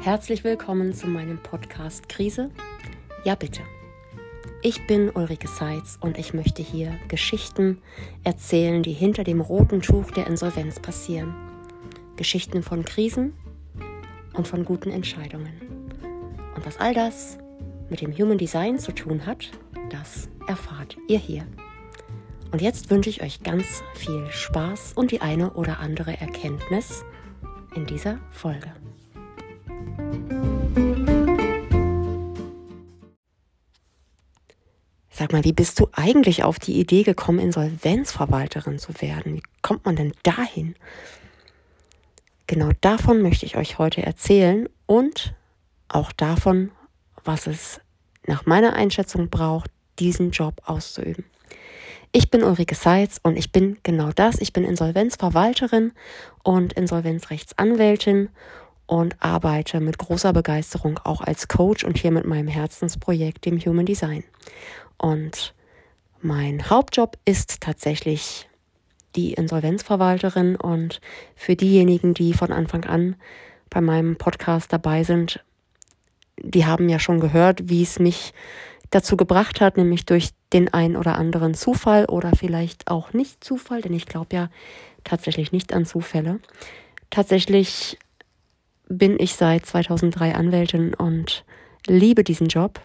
Herzlich willkommen zu meinem Podcast Krise. Ja, bitte. Ich bin Ulrike Seitz und ich möchte hier Geschichten erzählen, die hinter dem roten Tuch der Insolvenz passieren. Geschichten von Krisen und von guten Entscheidungen. Und was all das mit dem Human Design zu tun hat, das erfahrt ihr hier. Und jetzt wünsche ich euch ganz viel Spaß und die eine oder andere Erkenntnis in dieser Folge. Sag mal, wie bist du eigentlich auf die Idee gekommen, Insolvenzverwalterin zu werden? Wie kommt man denn dahin? Genau davon möchte ich euch heute erzählen und auch davon, was es nach meiner Einschätzung braucht, diesen Job auszuüben. Ich bin Ulrike Seitz und ich bin genau das. Ich bin Insolvenzverwalterin und Insolvenzrechtsanwältin und arbeite mit großer Begeisterung auch als Coach und hier mit meinem Herzensprojekt, dem Human Design. Und mein Hauptjob ist tatsächlich die Insolvenzverwalterin und für diejenigen, die von Anfang an bei meinem Podcast dabei sind, die haben ja schon gehört, wie es mich dazu gebracht hat, nämlich durch den ein oder anderen Zufall oder vielleicht auch nicht Zufall, denn ich glaube ja tatsächlich nicht an Zufälle. Tatsächlich bin ich seit 2003 Anwältin und liebe diesen Job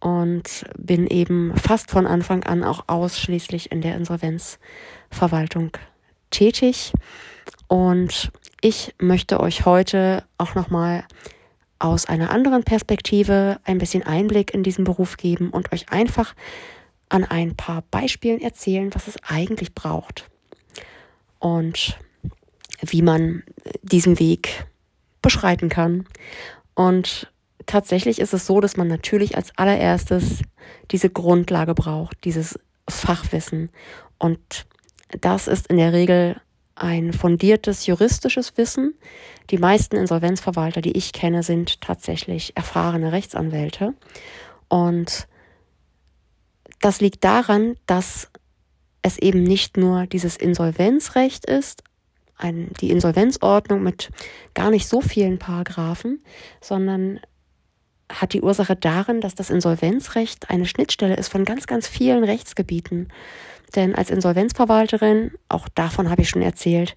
und bin eben fast von Anfang an auch ausschließlich in der Insolvenzverwaltung tätig. Und ich möchte euch heute auch nochmal aus einer anderen Perspektive ein bisschen Einblick in diesen Beruf geben und euch einfach an ein paar Beispielen erzählen, was es eigentlich braucht und wie man diesen Weg beschreiten kann. Und tatsächlich ist es so, dass man natürlich als allererstes diese Grundlage braucht, dieses Fachwissen. Und das ist in der Regel ein fundiertes juristisches Wissen. Die meisten Insolvenzverwalter, die ich kenne, sind tatsächlich erfahrene Rechtsanwälte. Und das liegt daran, dass es eben nicht nur dieses Insolvenzrecht ist, ein, die Insolvenzordnung mit gar nicht so vielen Paragraphen, sondern hat die Ursache darin, dass das Insolvenzrecht eine Schnittstelle ist von ganz, ganz vielen Rechtsgebieten. Denn als Insolvenzverwalterin, auch davon habe ich schon erzählt,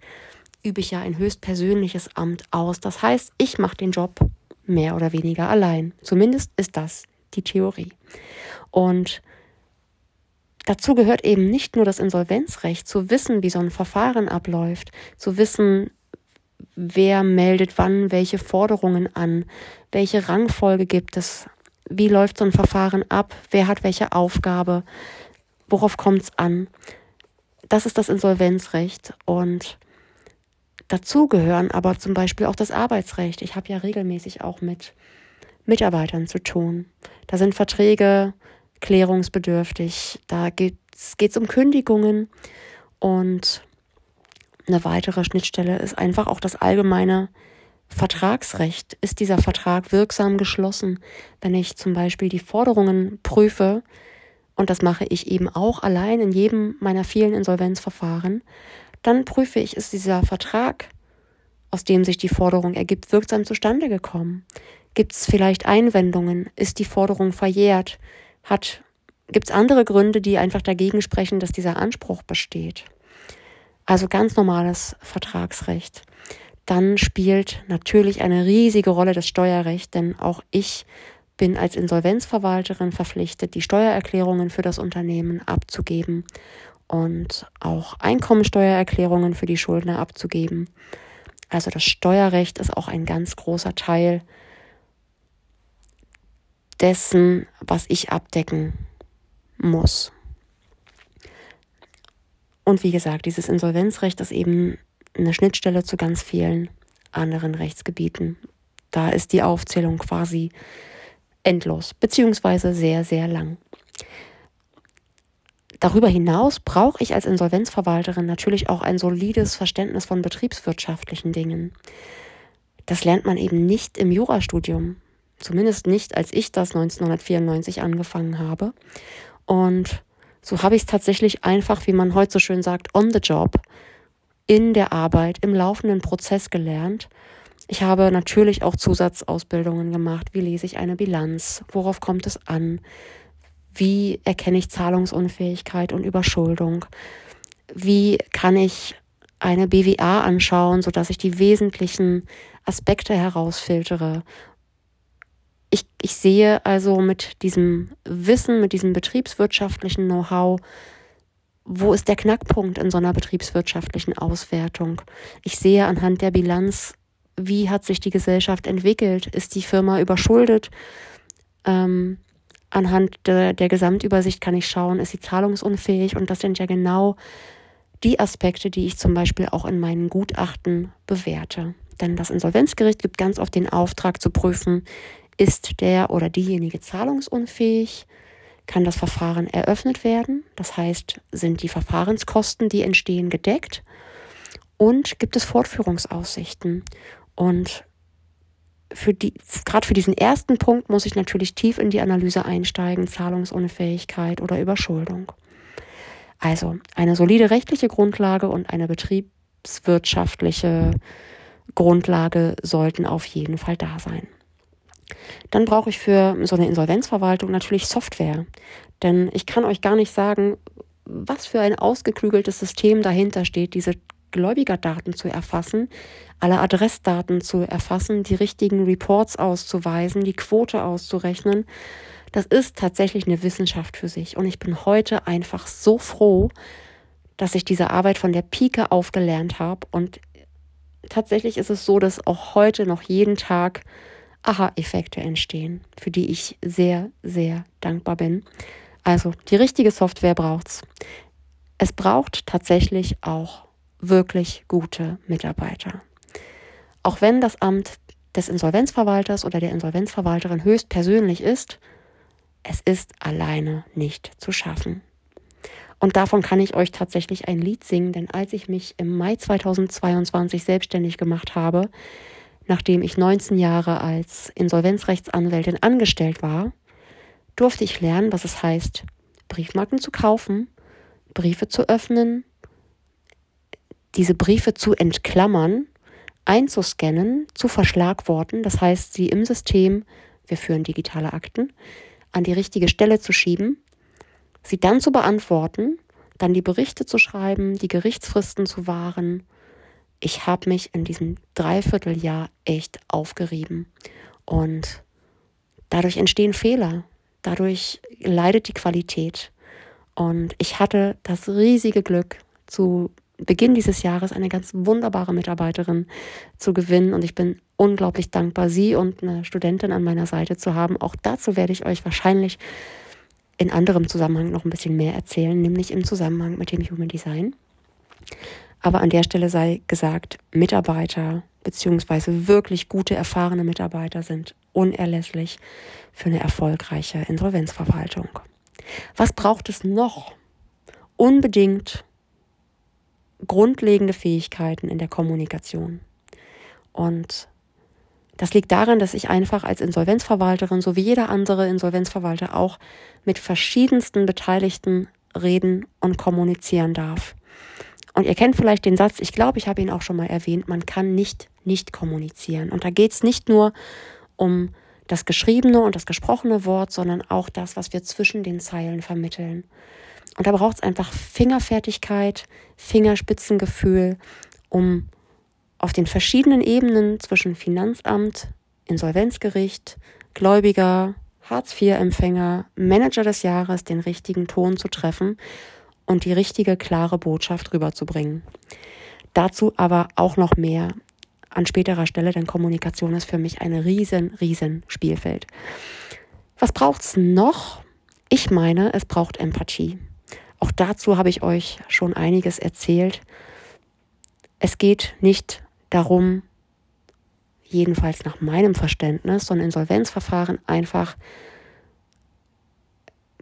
übe ich ja ein höchstpersönliches Amt aus. Das heißt, ich mache den Job mehr oder weniger allein. Zumindest ist das die Theorie. Und dazu gehört eben nicht nur das Insolvenzrecht, zu wissen, wie so ein Verfahren abläuft, zu wissen, wer meldet wann welche Forderungen an, welche Rangfolge gibt es, wie läuft so ein Verfahren ab, wer hat welche Aufgabe, worauf kommt es an. Das ist das Insolvenzrecht und dazu gehören aber zum Beispiel auch das Arbeitsrecht. Ich habe ja regelmäßig auch mit Mitarbeitern zu tun. Da sind Verträge klärungsbedürftig, da geht es um Kündigungen und eine weitere Schnittstelle ist einfach auch das allgemeine Vertragsrecht. Ist dieser Vertrag wirksam geschlossen? Wenn ich zum Beispiel die Forderungen prüfe, und das mache ich eben auch allein in jedem meiner vielen Insolvenzverfahren, dann prüfe ich, ist dieser Vertrag, aus dem sich die Forderung ergibt, wirksam zustande gekommen? Gibt es vielleicht Einwendungen? Ist die Forderung verjährt? Gibt es andere Gründe, die einfach dagegen sprechen, dass dieser Anspruch besteht? Also ganz normales Vertragsrecht. Dann spielt natürlich eine riesige Rolle das Steuerrecht, denn auch ich bin als Insolvenzverwalterin verpflichtet, die Steuererklärungen für das Unternehmen abzugeben und auch Einkommensteuererklärungen für die Schuldner abzugeben. Also das Steuerrecht ist auch ein ganz großer Teil dessen, was ich abdecken muss. Und wie gesagt, dieses Insolvenzrecht ist eben eine Schnittstelle zu ganz vielen anderen Rechtsgebieten. Da ist die Aufzählung quasi endlos, beziehungsweise sehr, sehr lang. Darüber hinaus brauche ich als Insolvenzverwalterin natürlich auch ein solides Verständnis von betriebswirtschaftlichen Dingen. Das lernt man eben nicht im Jurastudium, zumindest nicht, als ich das 1994 angefangen habe. Und so habe ich es tatsächlich einfach, wie man heute so schön sagt, on the job, in der Arbeit, im laufenden Prozess gelernt. Ich habe natürlich auch Zusatzausbildungen gemacht. Wie lese ich eine Bilanz? Worauf kommt es an? Wie erkenne ich Zahlungsunfähigkeit und Überschuldung? Wie kann ich eine BWA anschauen, sodass ich die wesentlichen Aspekte herausfiltere? Ich, ich sehe also mit diesem Wissen, mit diesem betriebswirtschaftlichen Know-how, wo ist der Knackpunkt in so einer betriebswirtschaftlichen Auswertung? Ich sehe anhand der Bilanz, wie hat sich die Gesellschaft entwickelt? Ist die Firma überschuldet? Ähm, anhand de, der Gesamtübersicht kann ich schauen, ist sie zahlungsunfähig? Und das sind ja genau die Aspekte, die ich zum Beispiel auch in meinen Gutachten bewerte. Denn das Insolvenzgericht gibt ganz oft den Auftrag zu prüfen, ist der oder diejenige zahlungsunfähig? Kann das Verfahren eröffnet werden? Das heißt, sind die Verfahrenskosten, die entstehen, gedeckt? Und gibt es Fortführungsaussichten? Und für die, gerade für diesen ersten Punkt muss ich natürlich tief in die Analyse einsteigen, Zahlungsunfähigkeit oder Überschuldung. Also eine solide rechtliche Grundlage und eine betriebswirtschaftliche Grundlage sollten auf jeden Fall da sein. Dann brauche ich für so eine Insolvenzverwaltung natürlich Software. Denn ich kann euch gar nicht sagen, was für ein ausgeklügeltes System dahinter steht, diese Gläubigerdaten zu erfassen, alle Adressdaten zu erfassen, die richtigen Reports auszuweisen, die Quote auszurechnen. Das ist tatsächlich eine Wissenschaft für sich. Und ich bin heute einfach so froh, dass ich diese Arbeit von der Pike aufgelernt habe. Und tatsächlich ist es so, dass auch heute noch jeden Tag Aha-Effekte entstehen, für die ich sehr, sehr dankbar bin. Also die richtige Software braucht's. Es braucht tatsächlich auch wirklich gute Mitarbeiter. Auch wenn das Amt des Insolvenzverwalters oder der Insolvenzverwalterin höchst persönlich ist, es ist alleine nicht zu schaffen. Und davon kann ich euch tatsächlich ein Lied singen, denn als ich mich im Mai 2022 selbstständig gemacht habe, nachdem ich 19 Jahre als Insolvenzrechtsanwältin angestellt war, durfte ich lernen, was es heißt, Briefmarken zu kaufen, Briefe zu öffnen, diese Briefe zu entklammern, einzuscannen, zu verschlagworten, das heißt, sie im System, wir führen digitale Akten, an die richtige Stelle zu schieben, sie dann zu beantworten, dann die Berichte zu schreiben, die Gerichtsfristen zu wahren. Ich habe mich in diesem Dreivierteljahr echt aufgerieben und dadurch entstehen Fehler, dadurch leidet die Qualität. Und ich hatte das riesige Glück, zu Beginn dieses Jahres eine ganz wunderbare Mitarbeiterin zu gewinnen und ich bin unglaublich dankbar, sie und eine Studentin an meiner Seite zu haben. Auch dazu werde ich euch wahrscheinlich in anderem Zusammenhang noch ein bisschen mehr erzählen, nämlich im Zusammenhang mit dem Human Design. Aber an der Stelle sei gesagt, Mitarbeiter beziehungsweise wirklich gute, erfahrene Mitarbeiter sind unerlässlich für eine erfolgreiche Insolvenzverwaltung. Was braucht es noch? Unbedingt grundlegende Fähigkeiten in der Kommunikation. Und das liegt daran, dass ich einfach als Insolvenzverwalterin, so wie jeder andere Insolvenzverwalter auch, mit verschiedensten Beteiligten reden und kommunizieren darf. Und ihr kennt vielleicht den Satz, ich glaube, ich habe ihn auch schon mal erwähnt, man kann nicht nicht kommunizieren. Und da geht es nicht nur um das geschriebene und das gesprochene Wort, sondern auch das, was wir zwischen den Zeilen vermitteln. Und da braucht es einfach Fingerfertigkeit, Fingerspitzengefühl, um auf den verschiedenen Ebenen zwischen Finanzamt, Insolvenzgericht, Gläubiger, Hartz-IV-Empfänger, Manager des Jahres den richtigen Ton zu treffen und die richtige, klare Botschaft rüberzubringen. Dazu aber auch noch mehr an späterer Stelle, denn Kommunikation ist für mich ein riesen, riesen Spielfeld. Was braucht es noch? Ich meine, es braucht Empathie. Auch dazu habe ich euch schon einiges erzählt. Es geht nicht darum, jedenfalls nach meinem Verständnis, so ein Insolvenzverfahren einfach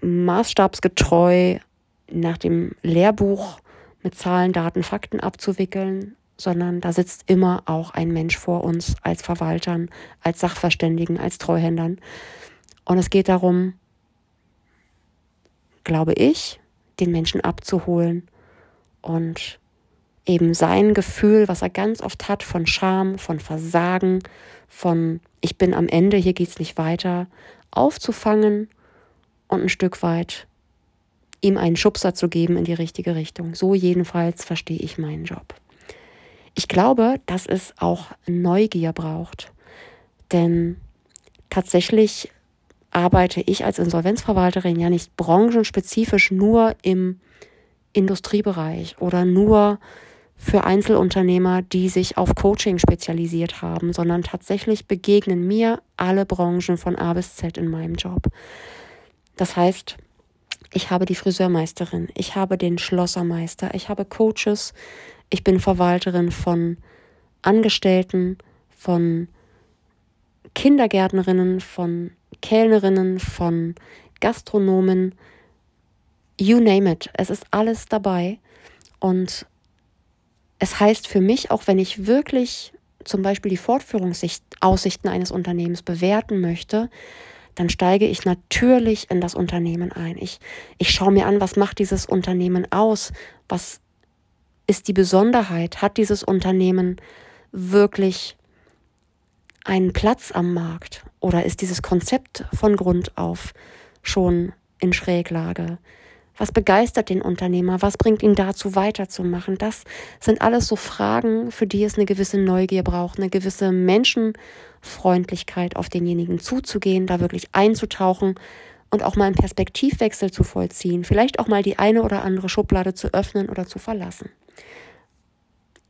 maßstabsgetreu nach dem Lehrbuch mit Zahlen, Daten, Fakten abzuwickeln, sondern da sitzt immer auch ein Mensch vor uns als Verwaltern, als Sachverständigen, als Treuhändern. Und es geht darum, glaube ich, den Menschen abzuholen und eben sein Gefühl, was er ganz oft hat von Scham, von Versagen, von ich bin am Ende, hier geht's nicht weiter, aufzufangen und ein Stück weit ihm einen Schubser zu geben in die richtige Richtung. So jedenfalls verstehe ich meinen Job. Ich glaube, dass es auch Neugier braucht, denn tatsächlich arbeite ich als Insolvenzverwalterin ja nicht branchenspezifisch nur im Industriebereich oder nur für Einzelunternehmer, die sich auf Coaching spezialisiert haben, sondern tatsächlich begegnen mir alle Branchen von A bis Z in meinem Job. Das heißt, ich habe die Friseurmeisterin, ich habe den Schlossermeister, ich habe Coaches, ich bin Verwalterin von Angestellten, von Kindergärtnerinnen, von Kellnerinnen, von Gastronomen, you name it. Es ist alles dabei. Und es heißt für mich, auch wenn ich wirklich zum Beispiel die Fortführungsaussichten eines Unternehmens bewerten möchte, dann steige ich natürlich in das Unternehmen ein. Ich, ich schaue mir an, was macht dieses Unternehmen aus? Was ist die Besonderheit? Hat dieses Unternehmen wirklich einen Platz am Markt? Oder ist dieses Konzept von Grund auf schon in Schräglage? Was begeistert den Unternehmer? Was bringt ihn dazu, weiterzumachen? Das sind alles so Fragen, für die es eine gewisse Neugier braucht, eine gewisse Menschenfreundlichkeit auf denjenigen zuzugehen, da wirklich einzutauchen und auch mal einen Perspektivwechsel zu vollziehen, vielleicht auch mal die eine oder andere Schublade zu öffnen oder zu verlassen.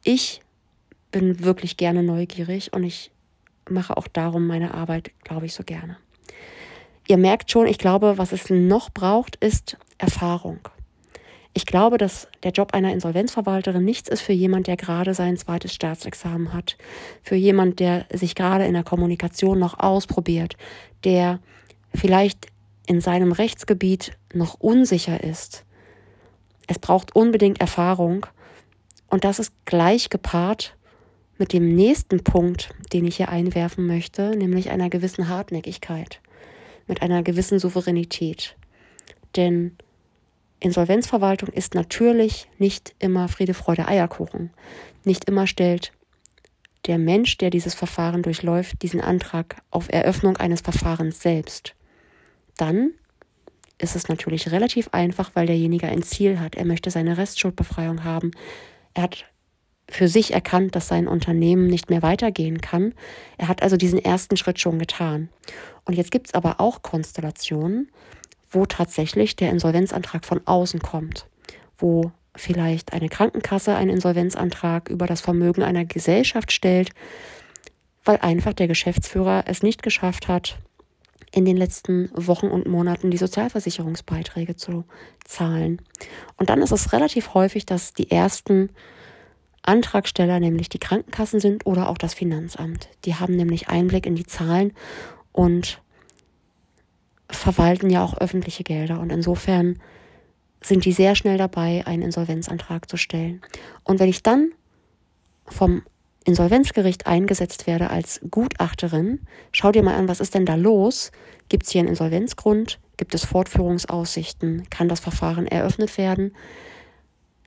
Ich bin wirklich gerne neugierig und ich mache auch darum meine Arbeit, glaube ich, so gerne. Ihr merkt schon, ich glaube, was es noch braucht, ist Erfahrung. Ich glaube, dass der Job einer Insolvenzverwalterin nichts ist für jemand, der gerade sein zweites Staatsexamen hat, für jemand, der sich gerade in der Kommunikation noch ausprobiert, der vielleicht in seinem Rechtsgebiet noch unsicher ist. Es braucht unbedingt Erfahrung und das ist gleich gepaart mit dem nächsten Punkt, den ich hier einwerfen möchte, nämlich einer gewissen Hartnäckigkeit, mit einer gewissen Souveränität. Denn Insolvenzverwaltung ist natürlich nicht immer Friede, Freude, Eierkuchen. Nicht immer stellt der Mensch, der dieses Verfahren durchläuft, diesen Antrag auf Eröffnung eines Verfahrens selbst. Dann ist es natürlich relativ einfach, weil derjenige ein Ziel hat. Er möchte seine Restschuldbefreiung haben. Er hat für sich erkannt, dass sein Unternehmen nicht mehr weitergehen kann. Er hat also diesen ersten Schritt schon getan. Und jetzt gibt es aber auch Konstellationen, wo tatsächlich der Insolvenzantrag von außen kommt, wo vielleicht eine Krankenkasse einen Insolvenzantrag über das Vermögen einer Gesellschaft stellt, weil einfach der Geschäftsführer es nicht geschafft hat, in den letzten Wochen und Monaten die Sozialversicherungsbeiträge zu zahlen. Und dann ist es relativ häufig, dass die ersten Antragsteller nämlich die Krankenkassen sind oder auch das Finanzamt. Die haben nämlich Einblick in die Zahlen und verwalten ja auch öffentliche Gelder und insofern sind die sehr schnell dabei, einen Insolvenzantrag zu stellen. Und wenn ich dann vom Insolvenzgericht eingesetzt werde als Gutachterin, schau dir mal an, was ist denn da los? Gibt es hier einen Insolvenzgrund? Gibt es Fortführungsaussichten? Kann das Verfahren eröffnet werden?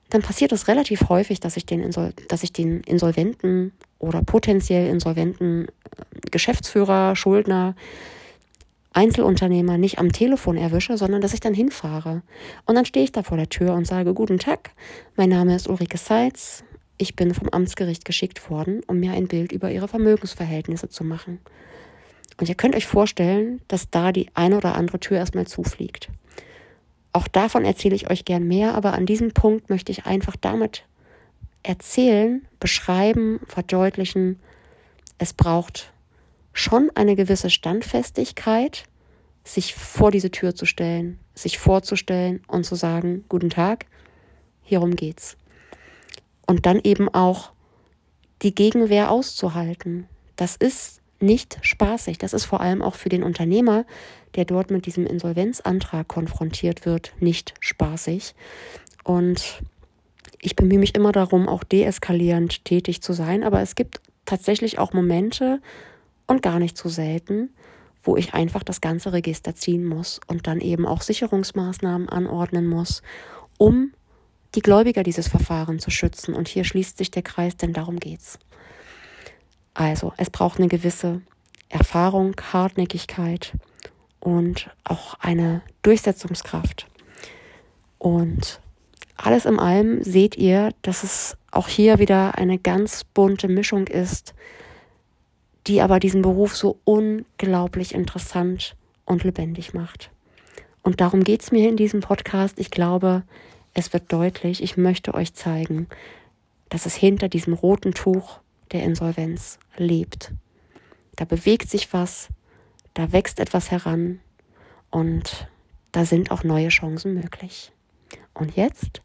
Dann passiert es relativ häufig, dass ich den, Insol dass ich den insolventen oder potenziell insolventen äh, Geschäftsführer, Schuldner Einzelunternehmer nicht am Telefon erwische, sondern dass ich dann hinfahre. Und dann stehe ich da vor der Tür und sage, guten Tag, mein Name ist Ulrike Seitz. Ich bin vom Amtsgericht geschickt worden, um mir ein Bild über Ihre Vermögensverhältnisse zu machen. Und ihr könnt euch vorstellen, dass da die eine oder andere Tür erstmal zufliegt. Auch davon erzähle ich euch gern mehr, aber an diesem Punkt möchte ich einfach damit erzählen, beschreiben, verdeutlichen, es braucht schon eine gewisse Standfestigkeit, sich vor diese Tür zu stellen, sich vorzustellen und zu sagen, guten Tag, hierum geht's. Und dann eben auch die Gegenwehr auszuhalten. Das ist nicht spaßig. Das ist vor allem auch für den Unternehmer, der dort mit diesem Insolvenzantrag konfrontiert wird, nicht spaßig. Und ich bemühe mich immer darum, auch deeskalierend tätig zu sein, aber es gibt tatsächlich auch Momente, und gar nicht so selten, wo ich einfach das ganze Register ziehen muss und dann eben auch Sicherungsmaßnahmen anordnen muss, um die Gläubiger dieses Verfahren zu schützen. Und hier schließt sich der Kreis, denn darum geht's. Also, es braucht eine gewisse Erfahrung, Hartnäckigkeit und auch eine Durchsetzungskraft. Und alles in allem seht ihr, dass es auch hier wieder eine ganz bunte Mischung ist, die aber diesen Beruf so unglaublich interessant und lebendig macht. Und darum geht es mir in diesem Podcast. Ich glaube, es wird deutlich, ich möchte euch zeigen, dass es hinter diesem roten Tuch der Insolvenz lebt. Da bewegt sich was, da wächst etwas heran und da sind auch neue Chancen möglich. Und jetzt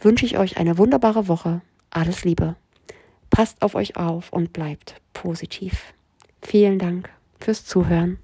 wünsche ich euch eine wunderbare Woche. Alles Liebe. Passt auf euch auf und bleibt positiv. Vielen Dank fürs Zuhören.